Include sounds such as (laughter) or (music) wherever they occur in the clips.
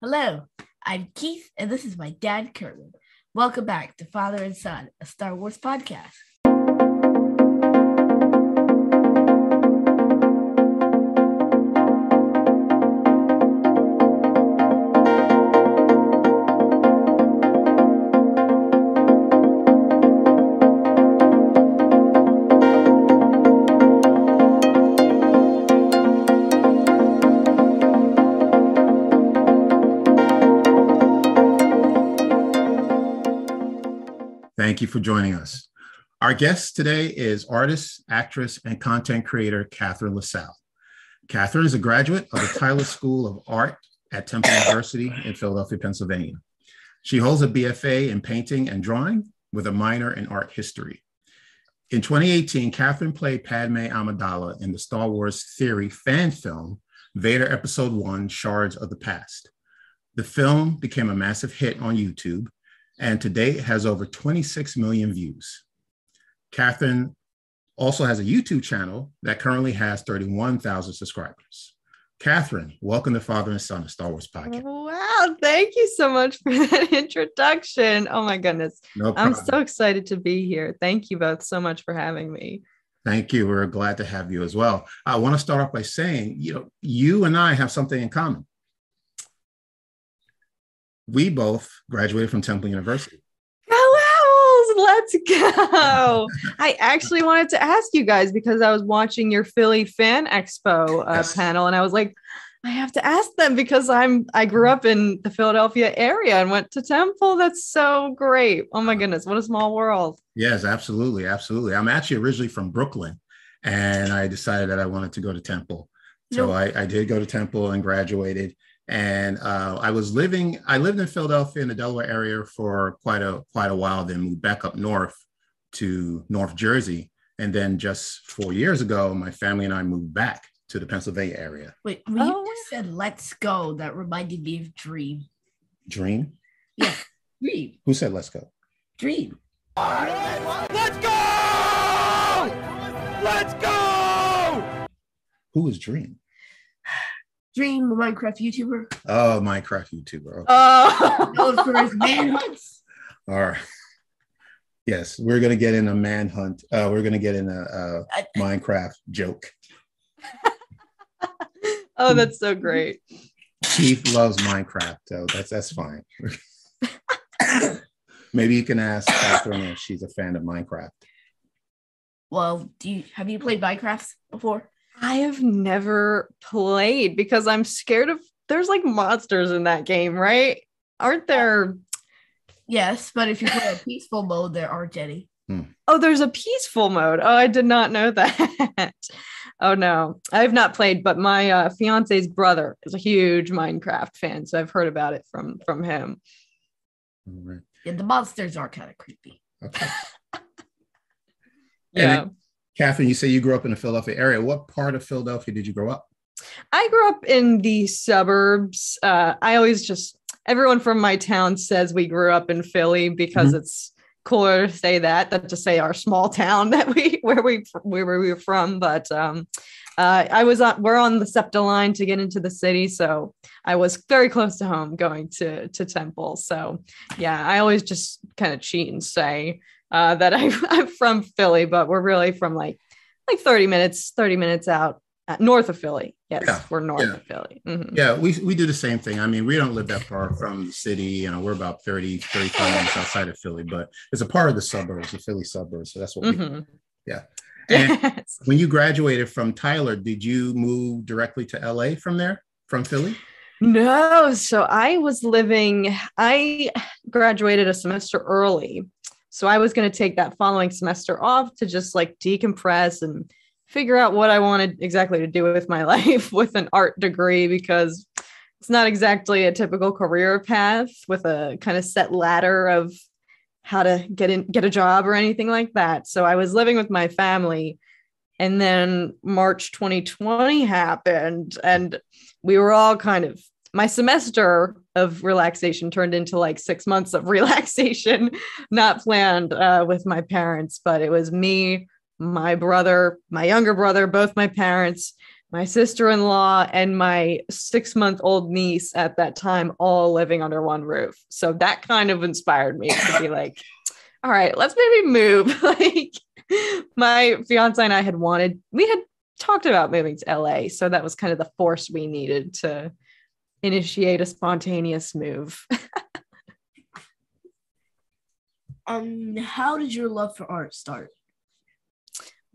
Hello, I'm Keith, and this is my dad, Curtin. Welcome back to Father and Son, a Star Wars podcast. For joining us. Our guest today is artist, actress, and content creator Catherine LaSalle. Catherine is a graduate of the Tyler School of Art at Temple University in Philadelphia, Pennsylvania. She holds a BFA in painting and drawing with a minor in art history. In 2018, Catherine played Padme Amidala in the Star Wars Theory fan film, Vader Episode 1 Shards of the Past. The film became a massive hit on YouTube and to date has over 26 million views. Catherine also has a YouTube channel that currently has 31,000 subscribers. Catherine, welcome to Father and Son, a Star Wars podcast. Wow, thank you so much for (laughs) that introduction. Oh my goodness. No I'm so excited to be here. Thank you both so much for having me. Thank you. We're glad to have you as well. I want to start off by saying, you know, you and I have something in common. We both graduated from Temple University. Go Owls! Let's go. (laughs) I actually wanted to ask you guys because I was watching your Philly Fan Expo uh, Yes. panel and I was like, I have to ask them because I'm I grew up in the Philadelphia area and went to Temple. That's so great. Oh my goodness, what a small world. Yes, absolutely. Absolutely. I'm actually originally from Brooklyn and I decided that I wanted to go to Temple. So No. I, I did go to Temple and graduated. And uh, I was living, I lived in Philadelphia in the Delaware area for quite a quite a while, then moved back up north to North Jersey. And then just four years ago, my family and I moved back to the Pennsylvania area. Wait, when you Oh, just said let's go, that reminded me of Dream. Dream? Yeah, Dream. Who said let's go? Dream. Let's go! Let's go! Who is Dream? Dream, Minecraft YouTuber, Oh, Minecraft YouTuber. Okay. Oh, (laughs) known for his manhunts. All right. Yes, we're gonna get in a manhunt. Uh, we're gonna get in a, Minecraft joke. (laughs) oh, that's so great. Keith loves Minecraft, so that's that's fine. (laughs) Maybe you can ask Catherine if she's a fan of Minecraft. Well, do you have you played Minecraft before? I have never played because I'm scared of there's like monsters in that game, right? Aren't there? Yes, but if you play a peaceful mode, there aren't any. Oh, there's a peaceful mode. Oh, I did not know (laughs) that. oh no, I have not played, but my uh, fiance's brother is a huge Minecraft fan, so I've heard about it from from him. All right. Yeah, the monsters are kind of creepy. Okay. (laughs) Yeah. Catherine, you say you grew up in the Philadelphia area. What part of Philadelphia did you grow up? I grew up in the suburbs. Uh, I always just everyone from my town says we grew up in Philly because it's cooler to say that than to say our small (laughs) town that we where we where we were from. But um, uh, I was on we're on the SEPTA line to get into the city, so I was very close to home going to to Temple. So yeah, I always just kind of cheat and say uh, that I, (laughs) I'm from Philly, but we're really from like like 30 minutes 30 minutes out uh, north of Philly. Yes, Yeah, we're north yeah. of Philly. Mhm. Yeah, we, we do the same thing. I mean, we don't live that far from the city. You know, we're about 30, 35 minutes outside of Philly, but it's a part of the suburbs, the Philly suburbs. So that's what we Mhm. Yeah. (laughs) And Yes. when you graduated from Tyler, did you move directly to LA from there, from Philly? No, so I was living, I graduated a semester early. So I was going to take that following semester off to just like decompress and figure out what I wanted exactly to do with my (laughs) life with an art degree because it's not exactly a typical career path with a kind of set ladder of how to get in get a job or anything like that. So I was living with my family and then March 2020 happened and we were all kind of my semester of relaxation turned into like six months of (laughs) relaxation, not planned uh, with my parents, but it was me, my brother, my younger brother, both my parents. my sister-in-law and my six-month-old niece at that time all living under one roof so that kind of inspired me to be like (laughs) all right let's maybe move (laughs) like my fiance and i had wanted we had talked about moving to la so that was kind of the force we needed to initiate a spontaneous move (laughs) Um, how did your love for art start?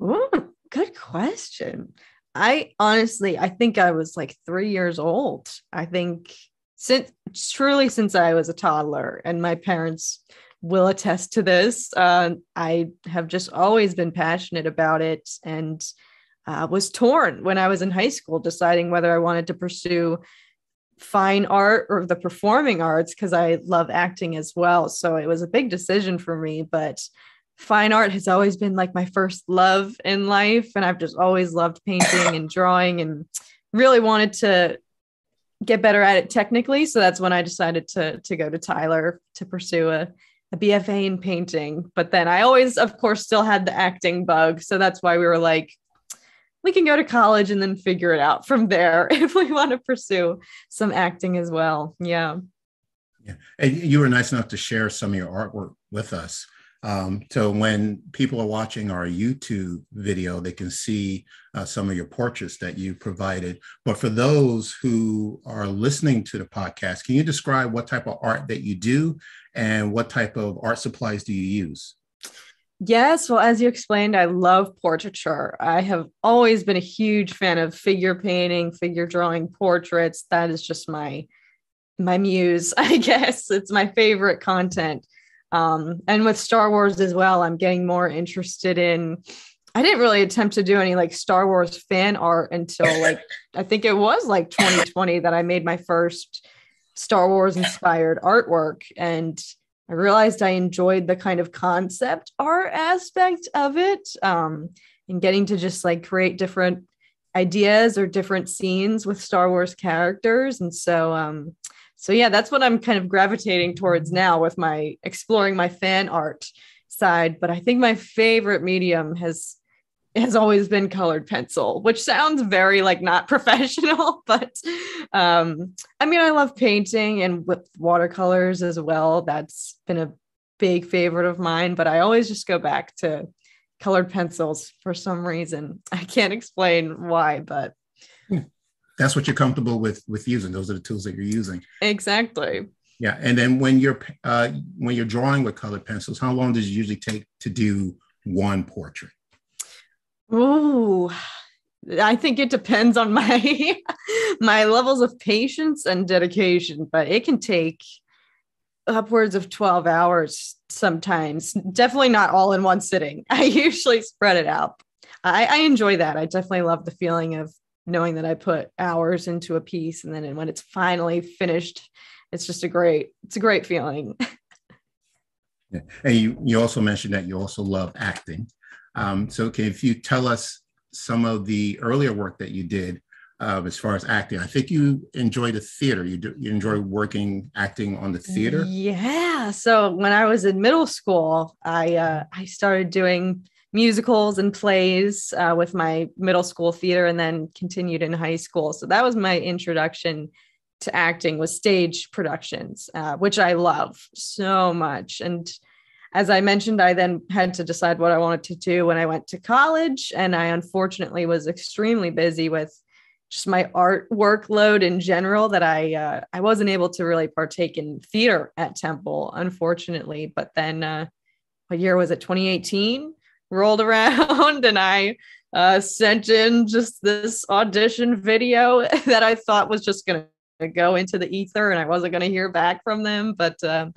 Ooh, good question. I honestly, I think I was like three years old. I think since truly since I was a toddler, and my parents will attest to this. Uh, I have just always been passionate about it and uh, was torn when I was in high school, deciding whether I wanted to pursue fine art or the performing arts because I love acting as well. So it was a big decision for me, but fine art has always been like my first love in life. And I've just always loved painting and drawing and really wanted to get better at it technically. So that's when I decided to, to go to Tyler to pursue a, a BFA in painting. But then I always, of course, still had the acting bug. So that's why we were like, we can go to college and then figure it out from there (laughs) if we want to pursue some acting as well. Yeah. Yeah. And you were nice enough to share some of your artwork with us. Um, so when people are watching our YouTube video, they can see uh, some of your portraits that you provided. But for those who are listening to the podcast, can you describe what type of art that you do and what type of art supplies do you use? Yes, well, as you explained, I love portraiture. I have always been a huge fan of figure painting, figure drawing, portraits. That is just my my muse, (laughs) I guess. It's my favorite content. Um, and with Star Wars as well, I'm getting more interested in. I didn't really attempt to do any like Star Wars fan art until (laughs) like I think it was like 2020 that I made my first Star Wars inspired artwork. And I realized I enjoyed the kind of concept art aspect of it um, and getting to just like create different ideas or different scenes with Star Wars characters. And so, um, so yeah, that's what I'm kind of gravitating towards now with my exploring my fan art side. But I think my favorite medium has has always been colored pencil, which sounds very like not (laughs) professional, but um, I mean, I love painting and with watercolors as well. That's been a big favorite of mine, but I always just go back to colored pencils for some reason. I can't explain why, but that's what you're comfortable with with using. Those are the tools that you're using. Exactly. Yeah, and then when you're uh, when you're drawing with colored pencils, how long does it usually take to do one portrait? Oh, I think it depends on my (laughs) my levels of patience and dedication, but it can take upwards of 12 hours sometimes. Definitely not all in one sitting. (laughs) I usually spread it out. I, I enjoy that. I definitely love the feeling of knowing that I put hours into a piece and then when it's finally finished, it's just a great, it's a great feeling. (laughs) yeah. And you, you also mentioned that you also love acting. Um, so can if you tell us some of the earlier work that you did uh, as far as acting? I think you enjoy the theater. You do you enjoy working acting on the theater? Yeah. So when I was in middle school, I uh, I started doing musicals and plays uh, with my middle school theater, and then continued in high school. So that was my introduction to acting was stage productions, uh, which I love so much and as I mentioned, I then had to decide what I wanted to do when I went to college. And I unfortunately was extremely busy with just my art workload in general that I uh, I wasn't able to really partake in theater at Temple, unfortunately. But then uh, what year was it? 2018 rolled (laughs) around and I uh, sent in just this audition video (laughs) that I thought was just going to go into the ether and I wasn't going to hear back from them. But uh,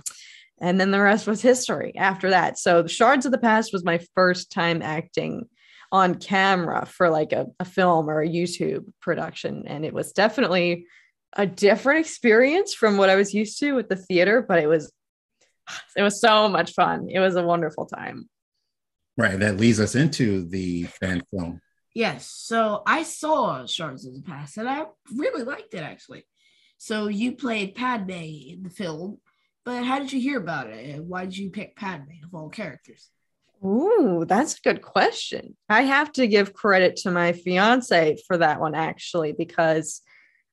and then the rest was history after that. So the Shards of the Past was my first time acting on camera for like a, a film or a YouTube production. And it was definitely a different experience from what I was used to with the theater, but it was it was so much fun. It was a wonderful time. Right. That leads us into the fan film. Yes. So I saw Shards of the Past and I really liked it actually. So you played Padme in the film but how did you hear about it? And why did you pick Padme of all characters? Ooh, that's a good question. I have to give credit to my fiance for that one, actually, because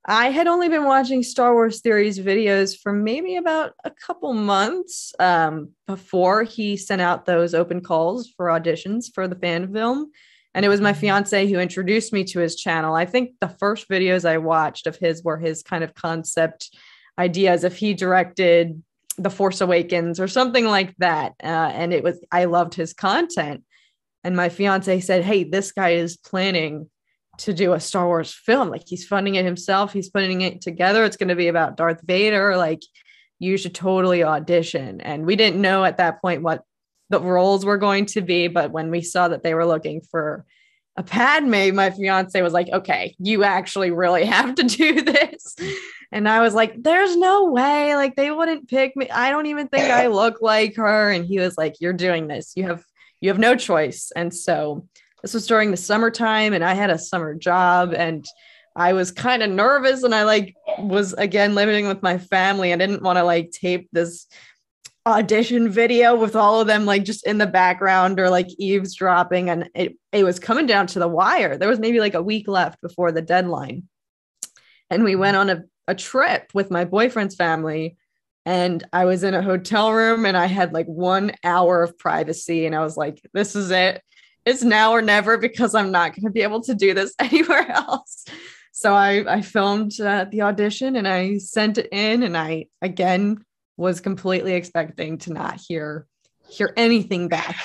I had only been watching Star Wars Theory's videos for maybe about a couple months um, before he sent out those open calls for auditions for the fan film. And it was my Mm-hmm. fiance who introduced me to his channel. I think the first videos I watched of his were his kind of concept ideas if he directed The Force Awakens or something like that. Uh, and it was, I loved his content. And my fiance said, Hey, this guy is planning to do a Star Wars film. Like he's funding it himself, he's putting it together. It's going to be about Darth Vader. Like you should totally audition. And we didn't know at that point what the roles were going to be. But when we saw that they were looking for a Padme, my fiance was like, okay, you actually really have to do (laughs) this. And I was like, there's no way. Like they wouldn't pick me. I don't even think I (laughs) look like her. And he was like, you're doing this. You have you have no choice. And so this was during the summertime and I had a summer job and I was kind of nervous and I like was again living with my family. I didn't want to like tape this audition video with all of them like just in the background or like eavesdropping and it it was coming down to the wire. There was maybe like a week left before the deadline. And we went on a, a trip with my boyfriend's family and I was in a hotel room and I had like 1 hour of privacy and I was like this is it. It's now or never because I'm not going to be able to do this (laughs) anywhere else. So I I filmed uh, the audition and I sent it in and I again was completely expecting to not hear hear anything back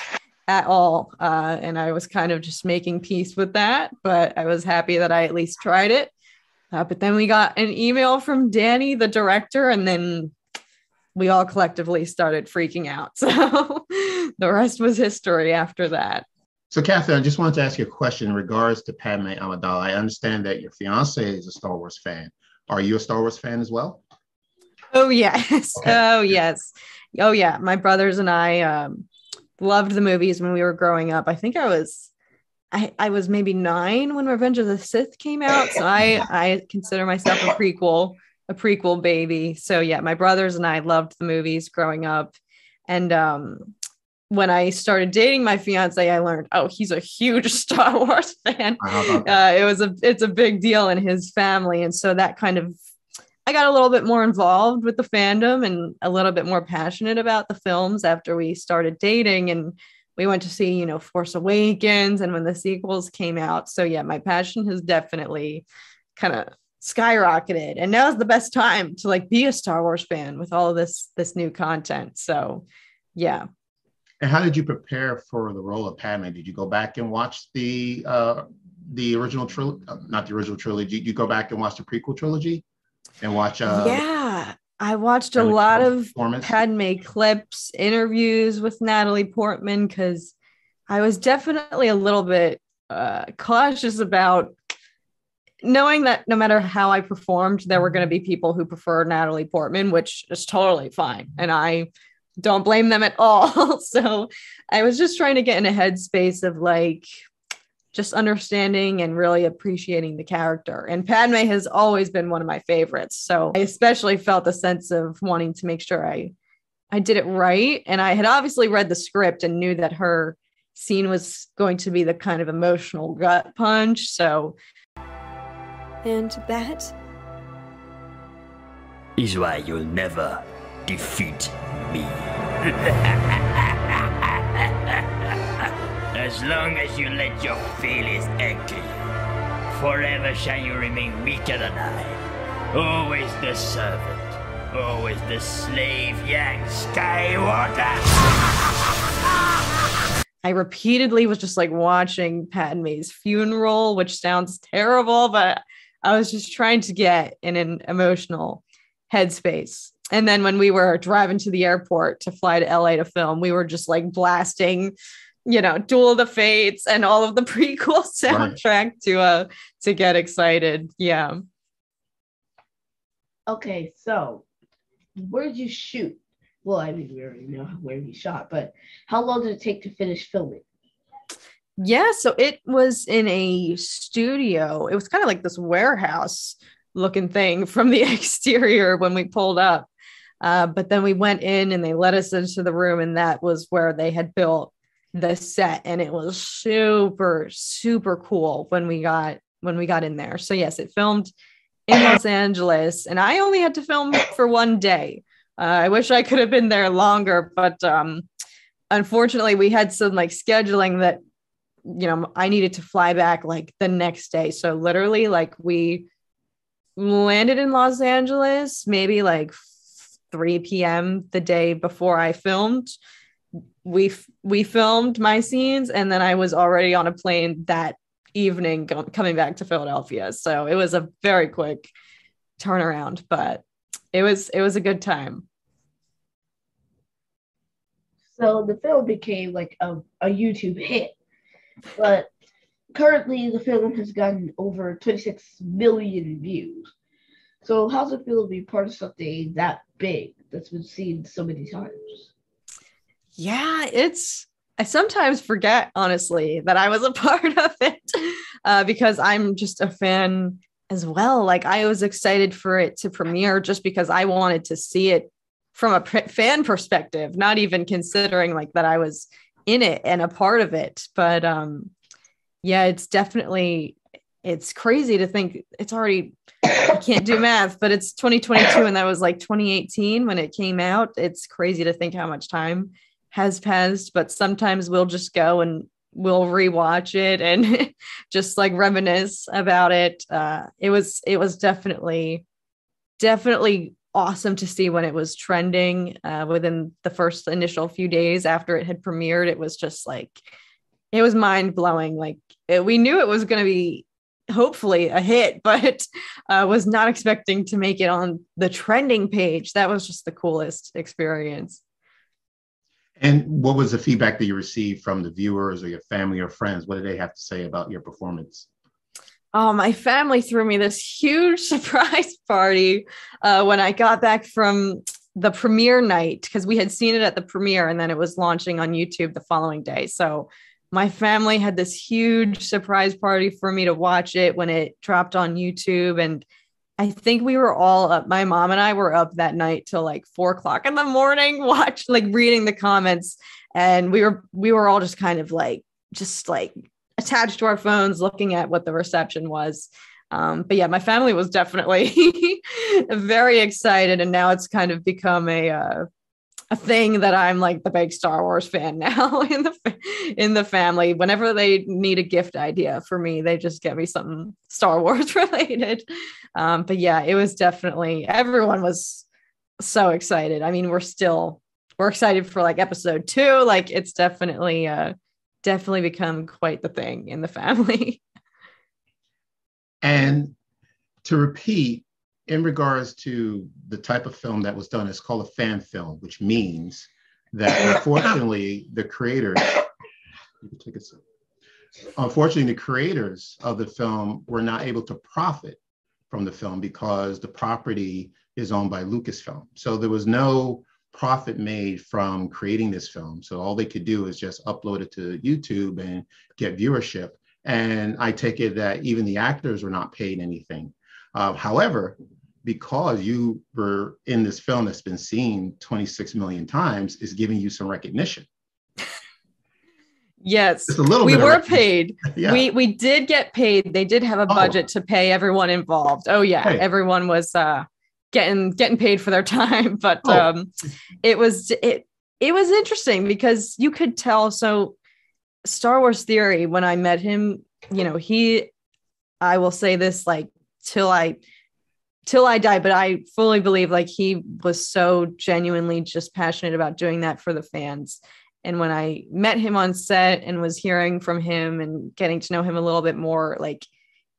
at all uh, and i was kind of just making peace with that but i was happy that i at least tried it uh, but then we got an email from danny the director and then we all collectively started freaking out (laughs) so the rest was history after that So, Catherine, I just wanted to ask you a question in regards to Padme Amidala. I understand that your fiance is a Star Wars fan. Are you a Star Wars fan as well? Oh yes. Okay. (laughs) Oh yes. Oh yeah. My brothers and I um, loved the movies when we were growing up. I think I was I, I was maybe nine when Revenge of the Sith came out. So I I consider myself a prequel, a prequel baby. So yeah, my brothers and I loved the movies growing up. And um when I started dating my fiance, I learned, oh, he's a huge (laughs) Star Wars fan How about that? uh, it was a it's a big deal in his family and so that kind of i got a little bit more involved with the fandom and a little bit more passionate about the films after we started dating and we went to see you know force awakens and when the sequels came out so yeah my passion has definitely kind of skyrocketed and now's the best time to like be a star wars fan with all of this this new content so yeah And how did you prepare for the role of Padme? Did you go back and watch the uh, the original trilogy? Not the original trilogy. Did you go back and watch the prequel trilogy and watch? Uh, yeah i watched a lot of? Padme clips, interviews with Natalie Portman, because I was definitely a little bit uh, cautious about knowing that no matter how I performed, there were going to be people who prefer Natalie Portman, which is totally fine. And I don't blame them at all. (laughs) so I was just trying to get in a headspace of like, just understanding and really appreciating the character. And Padme has always been one of my favorites. So I especially felt a sense of wanting to make sure I I did it right. And I had obviously read the script and knew that her scene was going to be the kind of emotional gut punch. So and that is why you'll never defeat me. (laughs) as long as you let your feelings anchor you, forever shall you remain weaker than I. Always the servant, always the slave, Yang Skywalker. (laughs) I repeatedly was just like watching Padme's funeral, which sounds terrible, but I was just trying to get in an emotional headspace. And then when we were driving to the airport to fly to LA to film, we were just like blasting, you know, Duel of the Fates and all of the (laughs) prequel soundtrack to uh to get excited. Yeah. Okay, so where did you shoot? Well, I mean, we already know (laughs) where you shot, but how long did it take to finish filming? Yeah, so it was in a studio. It was kind of like this warehouse looking thing from the (laughs) exterior when we pulled up. Uh, but then we went in and they let us into the room, and that was where they had built the set and it was super super cool when we got when we got in there. So yes it filmed in (coughs) los angeles and i only had to film for one day. Uh, i wish i could have been there longer but um unfortunately we had some like scheduling that you know i needed to fly back like the next day. So literally like we landed in los angeles maybe like 3 p.m the day before i filmed we we filmed my scenes and then I was already on a plane that evening go, coming back to Philadelphia. So it was a very quick turnaround, but it was it was a good time. So the film became like a, a YouTube hit, but currently the film has gotten over 26 million views. So how's it feel to be part of something that big that's been seen so many times? Yeah, it's I sometimes forget honestly that I was a (laughs) part of it uh, because I'm just a fan as well. Like I was excited for it to premiere just because I wanted to see it from a p- fan perspective, not even considering like that I was in it and a part of it. But um, yeah, it's definitely it's crazy to think it's already I can't do math, but it's 2022 and that was like 2018 when it came out. It's crazy to think how much time has passed, but sometimes we'll just go and we'll rewatch it and (laughs) just like reminisce about it. Uh, it was it was definitely definitely awesome to see when it was trending uh, within the first initial few days after it had premiered. It was just like it was mind blowing. Like it, we knew it was going to be hopefully a hit, (laughs) but uh, was not expecting to make it on the trending page. That was just the coolest experience. And what was the feedback that you received from the viewers or your family or friends? What did they have to say about your performance? Oh, my family threw me this huge (laughs) surprise party uh, when I got back from the premiere night because we had seen it at the premiere and then it was launching on YouTube the following day. So my family had this huge surprise party for me to watch it when it dropped on YouTube. And I think we were all up. My mom and I were up that night till like four o'clock in the morning, (laughs) watch like reading the comments, and we were we were all just kind of like just like attached to our phones, looking at what the reception was. Um, but yeah, my family was definitely (laughs) very excited, and now it's kind of become a uh, a thing that I'm like the big Star Wars fan now (laughs) in the in the family. Whenever they need a gift idea for me, they just get me something Star (laughs) Wars related. Um, but yeah, it was definitely everyone was so excited. I mean, we're still we're excited for like episode two. Like it's definitely uh definitely become quite the thing in the (laughs) family. And to repeat, in regards to the type of film that was done, it's called a fan film, which means that (coughs) unfortunately the creators, you can take a. Unfortunately, the creators of the film were not able to profit from the film because the property is owned by Lucasfilm. So there was no profit made from creating this film. So all they could do is just upload it to YouTube and get viewership. And I take it that even the actors were not paid anything. Uh, however, because you were in this film that's been seen 26 million times is giving you some recognition. (laughs) Yes, a little we were paid. (laughs) Yeah. We we did get paid. They did have a Oh. budget to pay everyone involved. Oh yeah, Hey. everyone was uh getting getting paid for their (laughs) time, but Oh. um it was it it was interesting because you could tell so Star Wars theory when I met him, you know, he I will say this like till I till I die, but I fully believe like he was so genuinely just passionate about doing that for the fans. And when I met him on set and was hearing from him and getting to know him a little bit more, like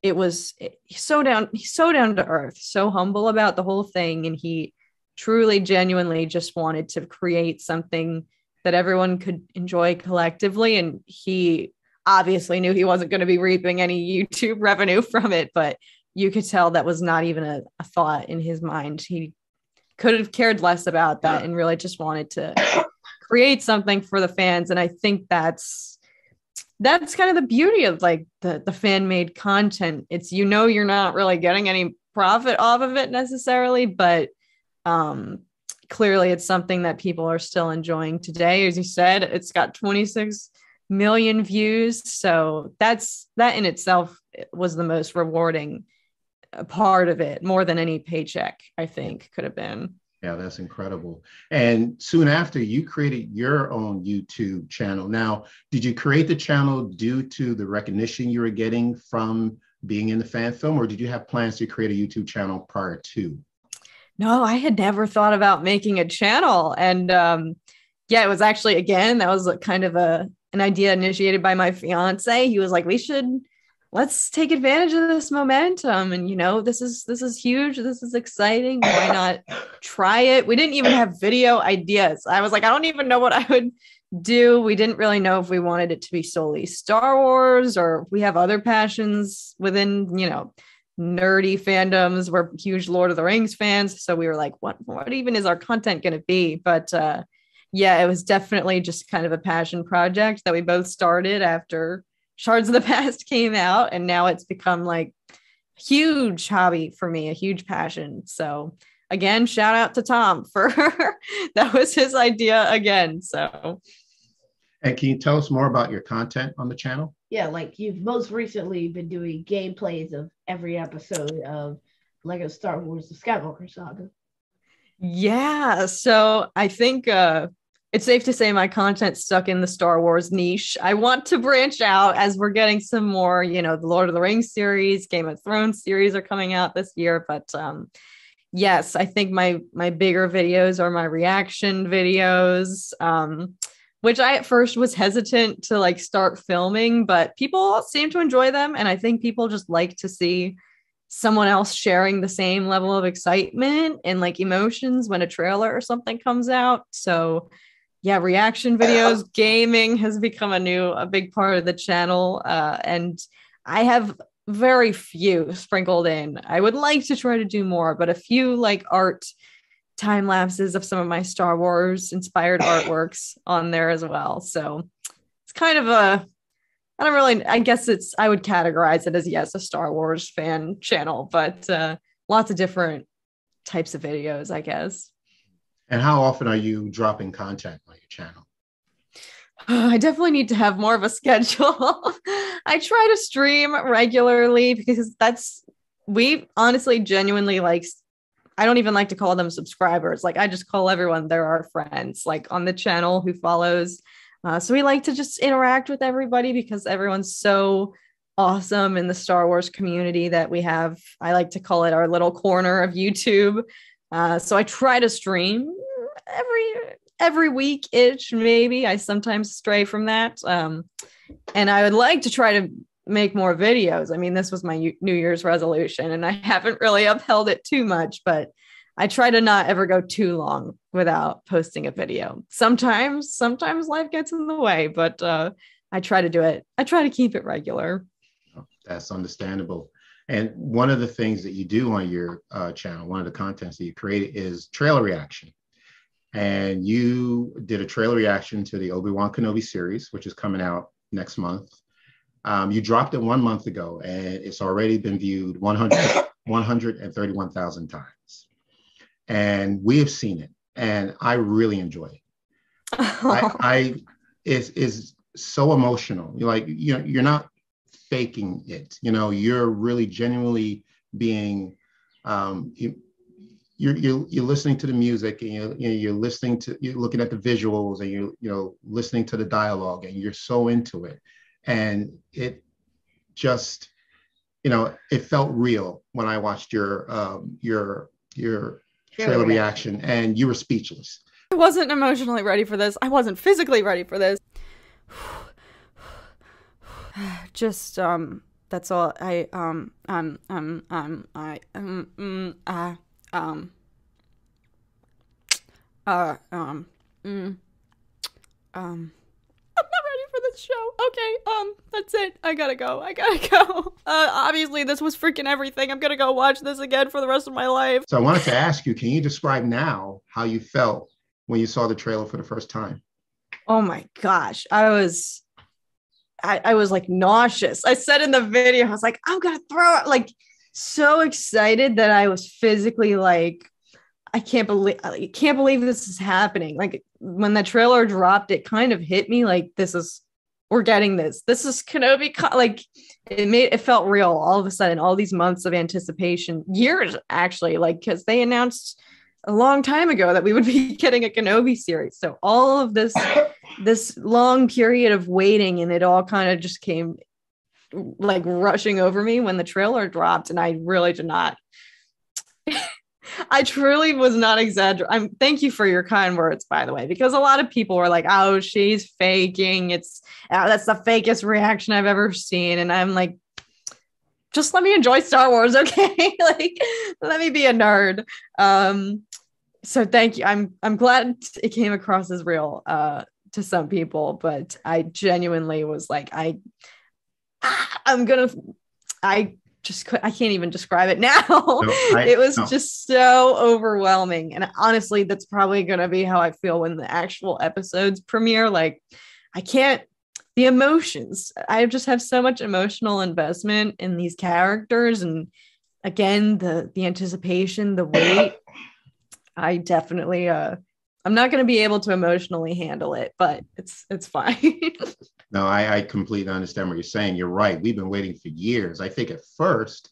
it was so down, so down to earth, so humble about the whole thing. And he truly, genuinely just wanted to create something that everyone could enjoy collectively. And he obviously knew he wasn't going to be reaping any (laughs) YouTube revenue from it, but you could tell that was not even a, a thought in his mind. He could have cared less about that and really just wanted to create something for the fans. And I think that's that's kind of the beauty of like the the fan made content. It's you know you're not really getting any profit off of it necessarily, but um clearly it's something that people are still enjoying today. As you said, it's got 26 million views. So that's that in itself was the most rewarding uh, part of it, more than any paycheck, I think could have been. Yeah, that's incredible. And soon after, you created your own YouTube channel. Now, did you create the channel due to the recognition you were getting from being in the fan film, or did you have plans to create a YouTube channel prior to? No, I had never thought about making a channel. And um, yeah, it was actually, again, that was kind of a an idea initiated by my fiance. He was like, we should let's take advantage of this momentum. And you know this is this is huge. This is exciting. Why not try it? We didn't even have video ideas. I was like i don't even know what i would do. We didn't really know if we wanted it to be solely star wars or we have other passions within you know nerdy fandoms. We're huge lord of the rings fans. So we were like what what even is our content going to be? But uh yeah it was definitely just kind of a passion project that we both started after Shards of the (laughs) Past came out, and now it's become like huge hobby for me, a huge passion. So again, shout out to Tom (laughs) for (laughs) that was his idea again. So and can you tell us more about your content on the channel? Yeah, like you've most recently been doing gameplays of every episode of Lego Star Wars The Skywalker Saga. Yeah, so I think uh it's safe to say my content stuck in the Star Wars niche. I want to branch out as we're getting some more, you know, the Lord of the Rings series, Game of Thrones series are coming out this year, but um yes, I think my my bigger videos are my reaction videos. Um which I at first was hesitant to like start filming, but people seem to enjoy them and I think people just like to see someone else sharing the same level of excitement and like emotions when a trailer or something comes out. So yeah, reaction videos, gaming has become a new, a big part of the channel. Uh, and I have very few sprinkled in. I would like to try to do more, but a few like art time lapses of some of my Star Wars inspired (laughs) artworks on there as well. So it's kind of a, I don't really, I guess it's, I would categorize it as yes, a Star Wars fan channel, but uh, lots of different types of videos, I guess. And how often are you dropping content on your channel? (sighs) I definitely need to have more of a (laughs) schedule. I try to stream regularly because that's we honestly genuinely like I don't even like to call them subscribers. Like I just call everyone they're our friends like on the channel who follows. Uh, so we like to just interact with everybody because everyone's so awesome in the Star Wars community that we have. I like to call it our little corner of YouTube. Uh, so I try to stream every every week ish, maybe. I sometimes stray from that. Um, and I would like to try to make more videos. I mean, this was my New Year's resolution, and I (laughs) haven't really upheld it too much, but I try to not ever go too long without posting a video. Sometimes, sometimes life gets in the way, but uh, I try to do it. I try to keep it regular. That's understandable. And one of the things that you do on your uh, channel, one of the contents that you create is trailer reaction. And you did a trailer reaction to the Obi Wan Kenobi series, which is coming out next month. Um, you dropped it one month ago, and it's already been viewed 100, (coughs) 131,000 times. And we have seen it, and I really enjoy it. (laughs) I, I is is so emotional. You're like you know, you're not faking it. You know, you're really genuinely being um, you, you're, you're, you're listening to the music and you're, you're listening to you're looking at the visuals and you're you know listening to the dialogue and you're so into it. And it just you know it felt real when i watched your um, your your trailer reaction and you were speechless. I wasn't emotionally ready for this. I wasn't physically ready for this just um that's all i um um um um i um mm, uh um uh um mm, um I'm not ready for this show. Okay, um, that's it. I gotta go. I gotta (laughs) go. Uh, obviously, this was freaking everything. I'm gonna go watch this again for the rest of my life. So I wanted to ask you, can you describe now how you felt when you saw the trailer for the first time? Oh my gosh, I was, I, I was like nauseous. I said in the video, I was like, I'm gonna throw it. Like so excited that I was physically like, I can't believe I can't believe this is happening. Like when the trailer dropped, it kind of hit me like this is we're getting this. This is Kenobi. Like it made it felt real all of a sudden. All these months of anticipation, years actually, like because they announced a long time ago that we would be (laughs) getting a Kenobi series. So all of this (laughs) this long period of waiting, and it all kind of just came like rushing over me when the trailer dropped, and I really did not. (laughs) I truly was not exaggerating. I'm thank you for your kind words, by the way, because a lot of people were like, "Oh, she's faking. It's oh, that's the fakest reaction I've ever seen," and I'm like, just let me enjoy Star Wars, (laughs) okay? like, let me be a nerd. Um, so thank you. I'm I'm glad it came across as real uh, to some people, but I genuinely was like, I I'm gonna I just could I can't even describe it (laughs) now. No, I, it was no. just so overwhelming. And honestly, that's probably gonna be how I feel when the actual episodes premiere. Like I can't the emotions. I just have so much emotional investment in these characters and again the the anticipation, the wait. I definitely uh I'm not going to be able to emotionally handle it, but it's it's fine. (laughs) no, I, I completely understand what you're saying. You're right. We've been waiting for years. I think at first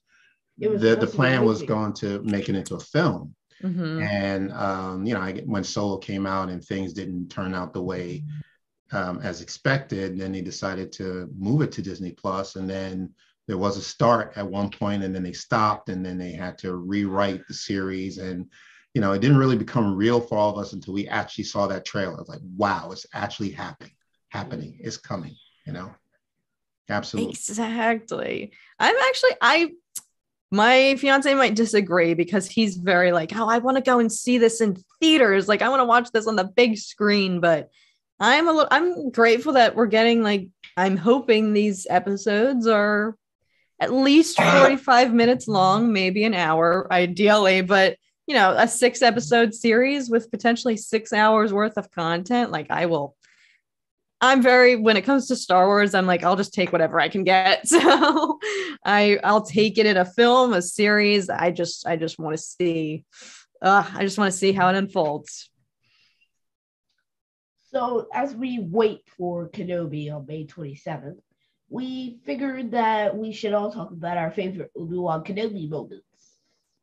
the the plan was going to make it into a film, mm-hmm. and um, you know, I, when Solo came out and things didn't turn out the way um, as expected, then they decided to move it to Disney Plus, and then there was a start at one point, and then they stopped, and then they had to rewrite the series and you know, it didn't really become real for all of us until we actually saw that trailer. Like, wow, it's actually happening, happening, it's coming, you know. Absolutely. Exactly. I'm actually I my fiance might disagree because he's very like, oh, I want to go and see this in theaters. Like, I want to watch this on the big screen. But I'm a little, I'm grateful that we're getting like, I'm hoping these episodes are at least (clears throat) 45 minutes long, maybe an hour, ideally. But you know, a six episode series with potentially six hours worth of content, like I will. I'm very when it comes to Star Wars, I'm like, I'll just take whatever I can get. (laughs) So I I'll take it in a film, a series. I just I just want to see uh, I just want to see how it unfolds. So as we wait for Kenobi on May 27th, we figured that we should all talk about our favorite Obi-Wan Kenobi moments.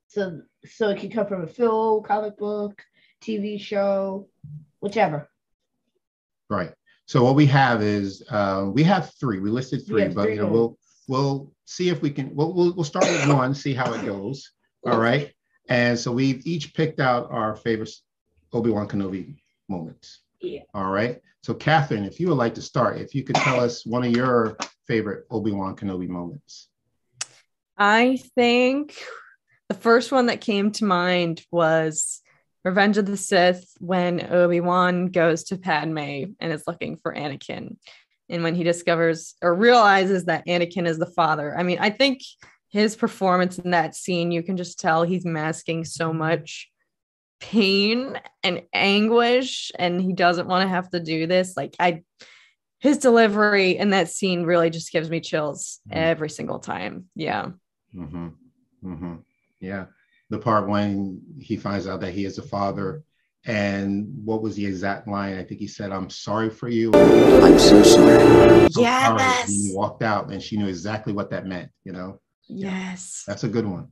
So so it can come from a film, comic book, TV show, whichever. Right. So what we have is uh, we have three. We listed three, but three you know we'll we'll see if we can. We'll we'll, we'll start with one, see how it goes. All right. And so we've each picked out our favorite Obi Wan Kenobi moments. Yeah. All right. So Catherine, if you would like to start, if you could tell us one of your favorite Obi Wan Kenobi moments. I think the first one that came to mind was Revenge of the Sith when Obi-Wan goes to Padme and is looking for Anakin. And when he discovers or realizes that Anakin is the father. I mean, I think his performance in that scene, you can just tell he's masking so much pain and anguish and he doesn't want to have to do this. Like I his delivery in that scene really just gives me chills mm-hmm. every single time. Yeah. Mm-hmm. Mm-hmm. Yeah. The part when he finds out that he is a father. And what was the exact line? I think he said, I'm sorry for you. I'm so sorry. So yes. he walked out and she knew exactly what that meant, you know? Yes. That's a good one.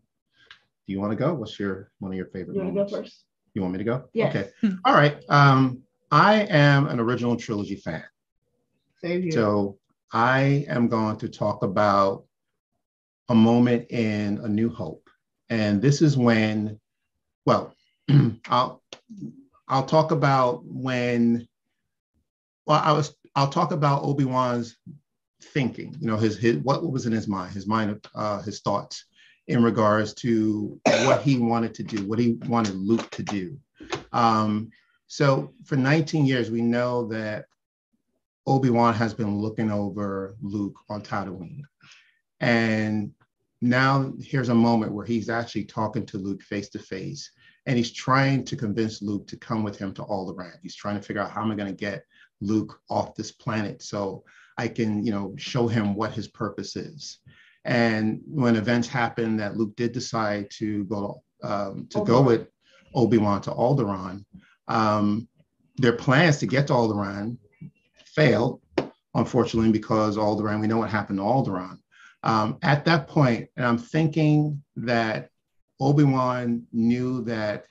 Do you want to go? What's your one of your favorite? You want to go first? You want me to go? Yeah. Okay. All right. Um, I am an original trilogy fan. Same here. So I am going to talk about a moment in A New Hope. And this is when, well, (clears throat) I'll I'll talk about when well, I was I'll talk about Obi-Wan's thinking, you know, his his what was in his mind, his mind uh his thoughts in regards to what he wanted to do, what he wanted Luke to do. Um, so for 19 years, we know that Obi-Wan has been looking over Luke on Tatooine. And now here's a moment where he's actually talking to Luke face to face and he's trying to convince Luke to come with him to Alderaan. He's trying to figure out how am I going to get Luke off this planet so I can, you know, show him what his purpose is. And when events happen that Luke did decide to go um, to go with Obi-Wan to Alderaan, um, their plans to get to Alderaan failed unfortunately, because Alderaan, we know what happened to Alderaan. Um, at that point, and I'm thinking that Obi-Wan knew that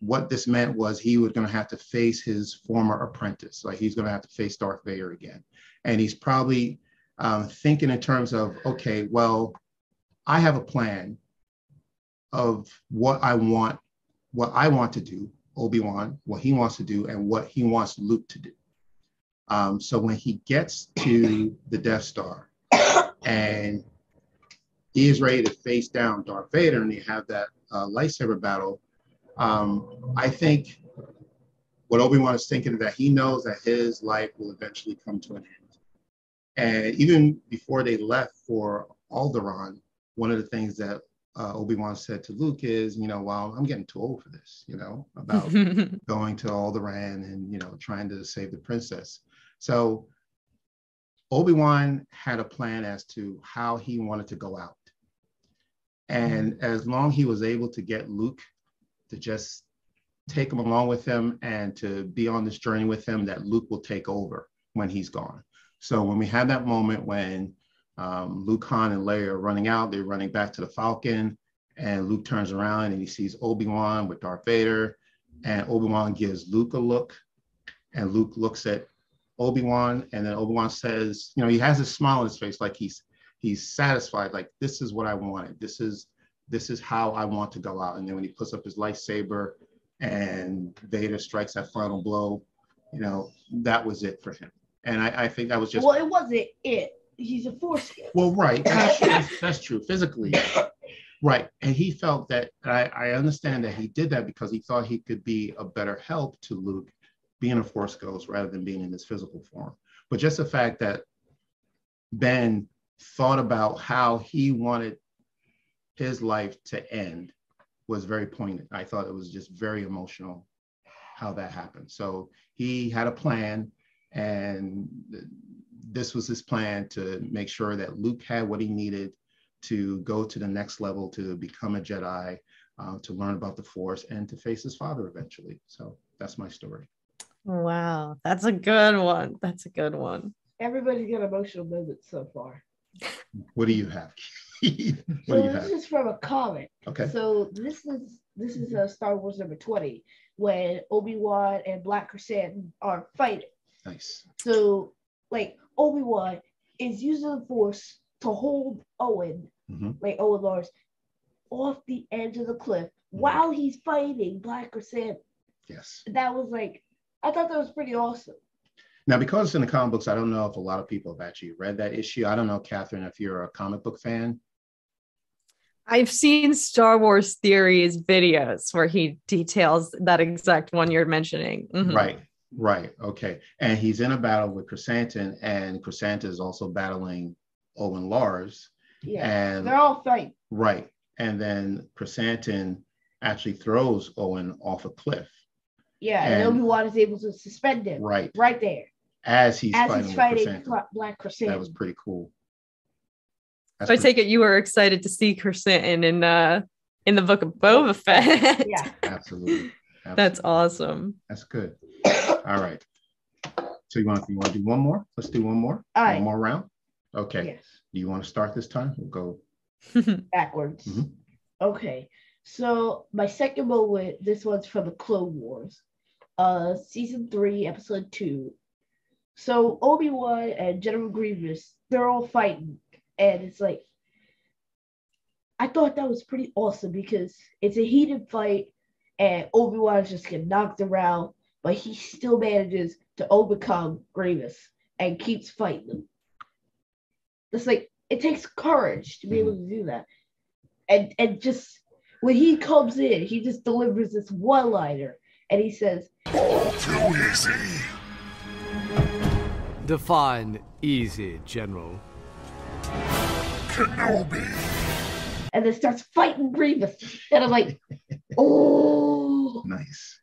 what this meant was he was going to have to face his former apprentice, like he's going to have to face Darth Vader again. And he's probably um, thinking in terms of, okay, well, I have a plan of what I want, what I want to do, Obi-Wan, what he wants to do, and what he wants Luke to do. Um, so when he gets to the Death Star and he is ready to face down Darth Vader and they have that uh, lightsaber battle, um, I think what Obi-Wan is thinking is that he knows that his life will eventually come to an end. And even before they left for Alderaan, one of the things that uh, Obi-Wan said to Luke is, you know, well, I'm getting too old for this, you know, about (laughs) going to Alderaan and, you know, trying to save the princess. So Obi-Wan had a plan as to how he wanted to go out. And mm-hmm. as long he was able to get Luke to just take him along with him and to be on this journey with him, that Luke will take over when he's gone. So when we had that moment when um, Luke, Han, and Leia are running out, they're running back to the Falcon, and Luke turns around and he sees Obi-Wan with Darth Vader, and Obi-Wan gives Luke a look, and Luke looks at Obi-Wan, and then Obi-Wan says, you know, he has a smile on his face, like he's he's satisfied, like this is what I wanted. This is this is how I want to go out. And then when he puts up his lightsaber and Vader strikes that final blow, you know, that was it for him. And I, I think that was just well, it wasn't it. He's a force kid. Well, right. (laughs) That's, that's, that's true. Physically, right. And he felt that I, I understand that he did that because he thought he could be a better help to Luke being a force ghost rather than being in his physical form. But just the fact that Ben thought about how he wanted his life to end was very poignant. I thought it was just very emotional how that happened. So he had a plan, and this was his plan to make sure that Luke had what he needed to go to the next level to become a Jedi, uh, to learn about the Force, and to face his father eventually. So that's my story. Wow, that's a good one. That's a good one. Everybody's got emotional moments so far. What do you have? (laughs) what so this have? is from a comic. Okay. So this is this is a Star Wars number twenty when Obi Wan and Black Krrsantan are fighting. Nice. So like Obi Wan is using the Force to hold Owen, mm-hmm. like Owen Lars, off the edge of the cliff mm-hmm. while he's fighting Black Krrsantan. Yes. That was like I thought that was pretty awesome. Now, because it's in the comic books, I don't know if a lot of people have actually read that issue. I don't know, Catherine, if you're a comic book fan. I've seen Star Wars Theory's videos where he details that exact one you're mentioning. Mm-hmm. Right, right, okay. And he's in a battle with Krrsantan, and Krrsantan is also battling Owen Lars. Yeah, and they're all fighting. Right, and then Krrsantan actually throws Owen off a cliff. Yeah, and, and Obi Wan is able to suspend him. Right, right there. As he's as fighting, he's fighting Black Krrsantan. That was pretty cool. That's so I take it you were excited to see Krrsantan in uh in the book of Boba Fett. yeah, absolutely. (laughs) absolutely. That's awesome. That's good. All right. So you want you want to do one more? Let's do one more. All right. One more round. Okay. Yes. Do you want to start this time? We'll go (laughs) backwards. Mm-hmm. Okay. So my second moment, this one's from the Clone Wars, uh, season three, episode two. So Obi Wan and General Grievous, they're all fighting, and it's like I thought that was pretty awesome because it's a heated fight and Obi-Wan just getting knocked around, but he still manages to overcome Grievous and keeps fighting them. It's like it takes courage to be able to do that. And and just when he comes in, he just delivers this one-liner and he says, All Too easy. Define easy, General. Kenobi. And then starts fighting Grievous. (laughs) And I'm like, oh. Nice.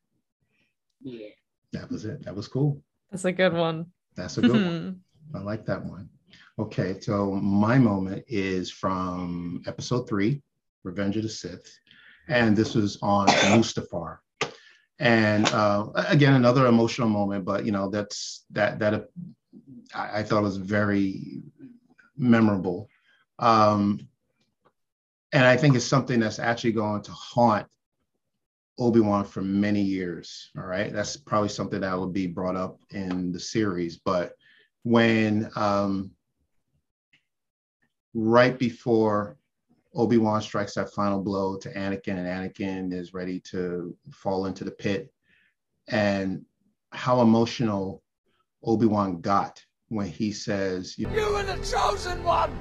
Yeah. That was it. That was cool. That's a good one. That's a good one. Mm-hmm. I like that one. Okay, so my moment is from episode three, Revenge of the Sith. And this was on Mustafar. And uh, again, another emotional moment, but you know, that's that that I, I thought was very memorable. Um, and I think it's something that's actually going to haunt Obi-Wan for many years. All right. That's probably something that will be brought up in the series. But when um, right before Obi-Wan strikes that final blow to Anakin, and Anakin is ready to fall into the pit, and how emotional Obi-Wan got when he says, You were the chosen one!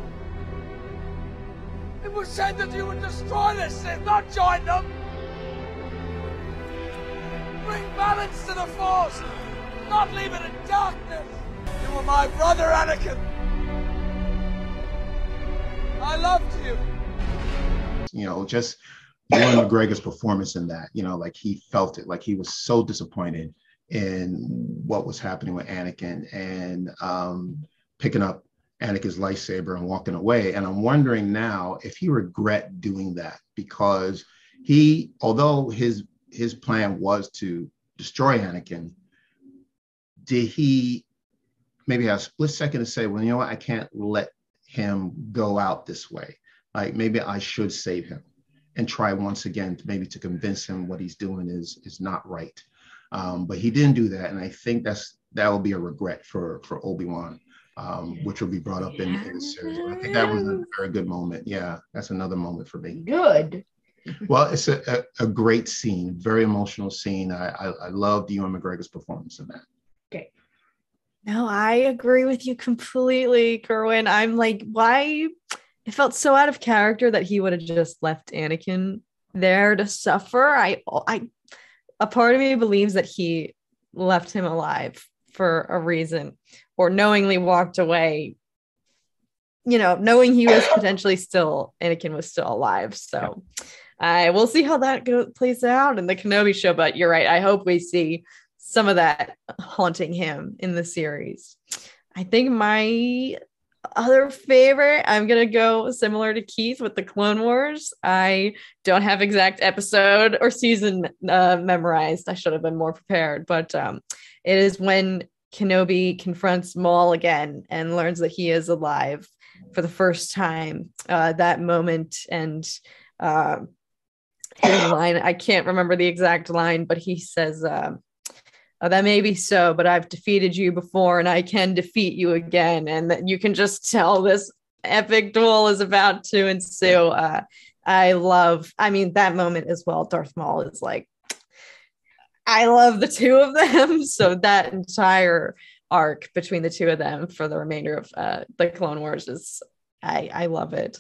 It was said that you would destroy the Sith, not join them! Bring balance to the Force, not leave it in darkness! You were my brother, Anakin! I loved you! You know, just Ewan McGregor's performance in that, you know, like he felt it, like he was so disappointed in what was happening with Anakin and um, picking up Anakin's lightsaber and walking away. And I'm wondering now if he regret doing that because he, although his his plan was to destroy Anakin, did he maybe have a split second to say, well, you know what, I can't let him go out this way. Like maybe I should save him and try once again to maybe to convince him what he's doing is is not right. Um, but he didn't do that, and I think that's that will be a regret for for Obi Wan, um, which will be brought up in, in the series. But I think that was a very good moment. Yeah, that's another moment for me. Good. Well, it's a, a, a great scene, very emotional scene. I I, I loved Ewan McGregor's performance in that. Okay. No, I agree with you completely, Kerwin. I'm like, why? It felt so out of character that he would have just left Anakin there to suffer. I, I, a part of me believes that he left him alive for a reason, or knowingly walked away. You know, knowing he was potentially still Anakin was still alive. So, I will see how that go, plays out in the Kenobi show. But you're right. I hope we see some of that haunting him in the series. I think my other favorite, I'm gonna go similar to Keith with the Clone Wars. I don't have exact episode or season uh, memorized. I should have been more prepared, but um, it is when Kenobi confronts Maul again and learns that he is alive for the first time. Uh, that moment and uh, line, I can't remember the exact line, but he says. Uh, oh, that may be so, but I've defeated you before and I can defeat you again. And that you can just tell this epic duel is about to ensue. Uh, I love, I mean, that moment as well. Darth Maul is like, I love the two of them. (laughs) So that entire arc between the two of them for the remainder of uh, the Clone Wars is, I, I love it.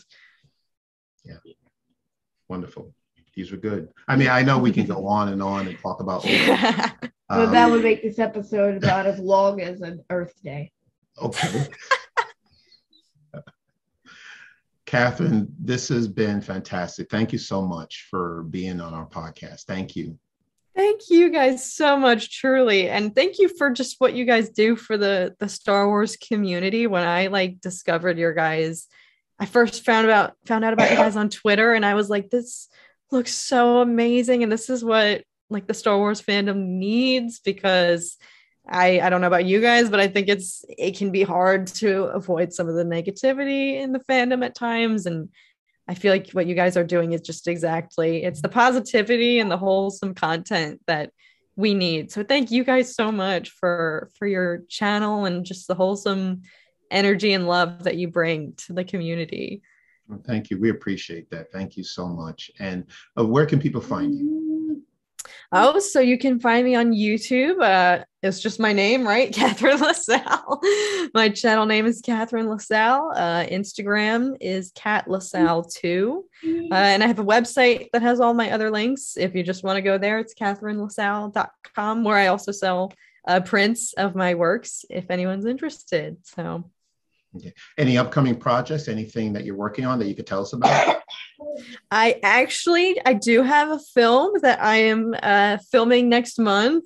Yeah. Wonderful. These were good. I mean, I know we can go on and on and talk about. (laughs) But um, that would make this episode about as long as an Earth Day. Okay. Catherine, this has been fantastic. Thank you so much for being on our podcast. Thank you. Thank you guys so much, truly. And thank you for just what you guys do for the the Star Wars community. When I like discovered your guys, I first found about found out about you guys on Twitter and I was like, this looks so amazing. And this is what like the Star Wars fandom needs because I I don't know about you guys, but I think it's it can be hard to avoid some of the negativity in the fandom at times and I feel like what you guys are doing is just exactly it's the positivity and the wholesome content that we need. So thank you guys so much for for your channel and just the wholesome energy and love that you bring to the community. Well, thank you. We appreciate that. Thank you so much. And uh, where can people find you? Oh, so you can find me on YouTube. Uh, it's just my name, right? (laughs) Catherine LaSalle. my channel name is Catherine LaSalle. Uh, Instagram is Cat LaSalle2. Uh, and I have a website that has all my other links. If you just want to go there, it's catherinelasalle.com, where I also sell uh, prints of my works if anyone's interested. So, Okay. Any upcoming projects? Anything that you're working on that you could tell us about? I actually I do have a film that I am uh, filming next month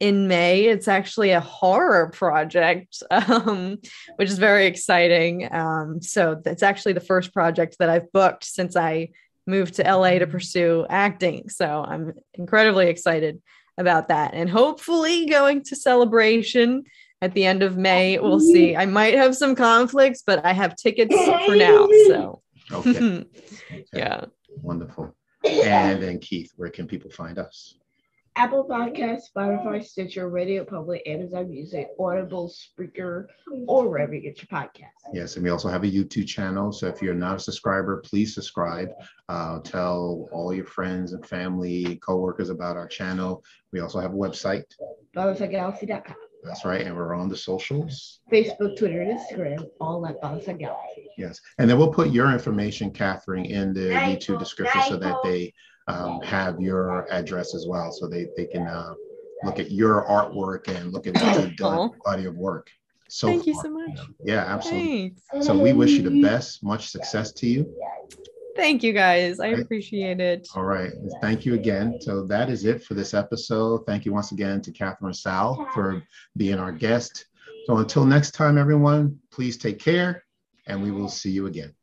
in May. It's actually a horror project, (laughs) um, which is very exciting. Um, so that's actually the first project that I've booked since I moved to LA to pursue acting. So I'm incredibly excited about that, and hopefully going to celebration at the end of May. We'll see. I might have some conflicts, but I have tickets for now. So Okay. okay. (laughs) yeah. Wonderful. And then Keith, where can people find us? Apple Podcasts, Spotify, Stitcher, Radio Public, Amazon Music, Audible, Spreaker, or wherever you get your podcasts. Yes, and we also have a YouTube channel. So if you're not a subscriber, please subscribe. Uh, tell all your friends and family, coworkers about our channel. We also have a website. That's right, and we're on the socials. Facebook, Twitter, and Instagram, all at Bonus Galaxy. Yes, and then we'll put your information, Catherine, in the YouTube description so that they um, have your address as well, so they they can uh, look at your artwork and look at what you've done, body of work. So thank far. you so much. Yeah, absolutely. Thanks. So we wish you the best, much success to you. Thank you guys. I appreciate it. All right. Thank you again. So that is it for this episode. Thank you once again to Catherine Sal for being our guest. So until next time, everyone, please take care and we will see you again.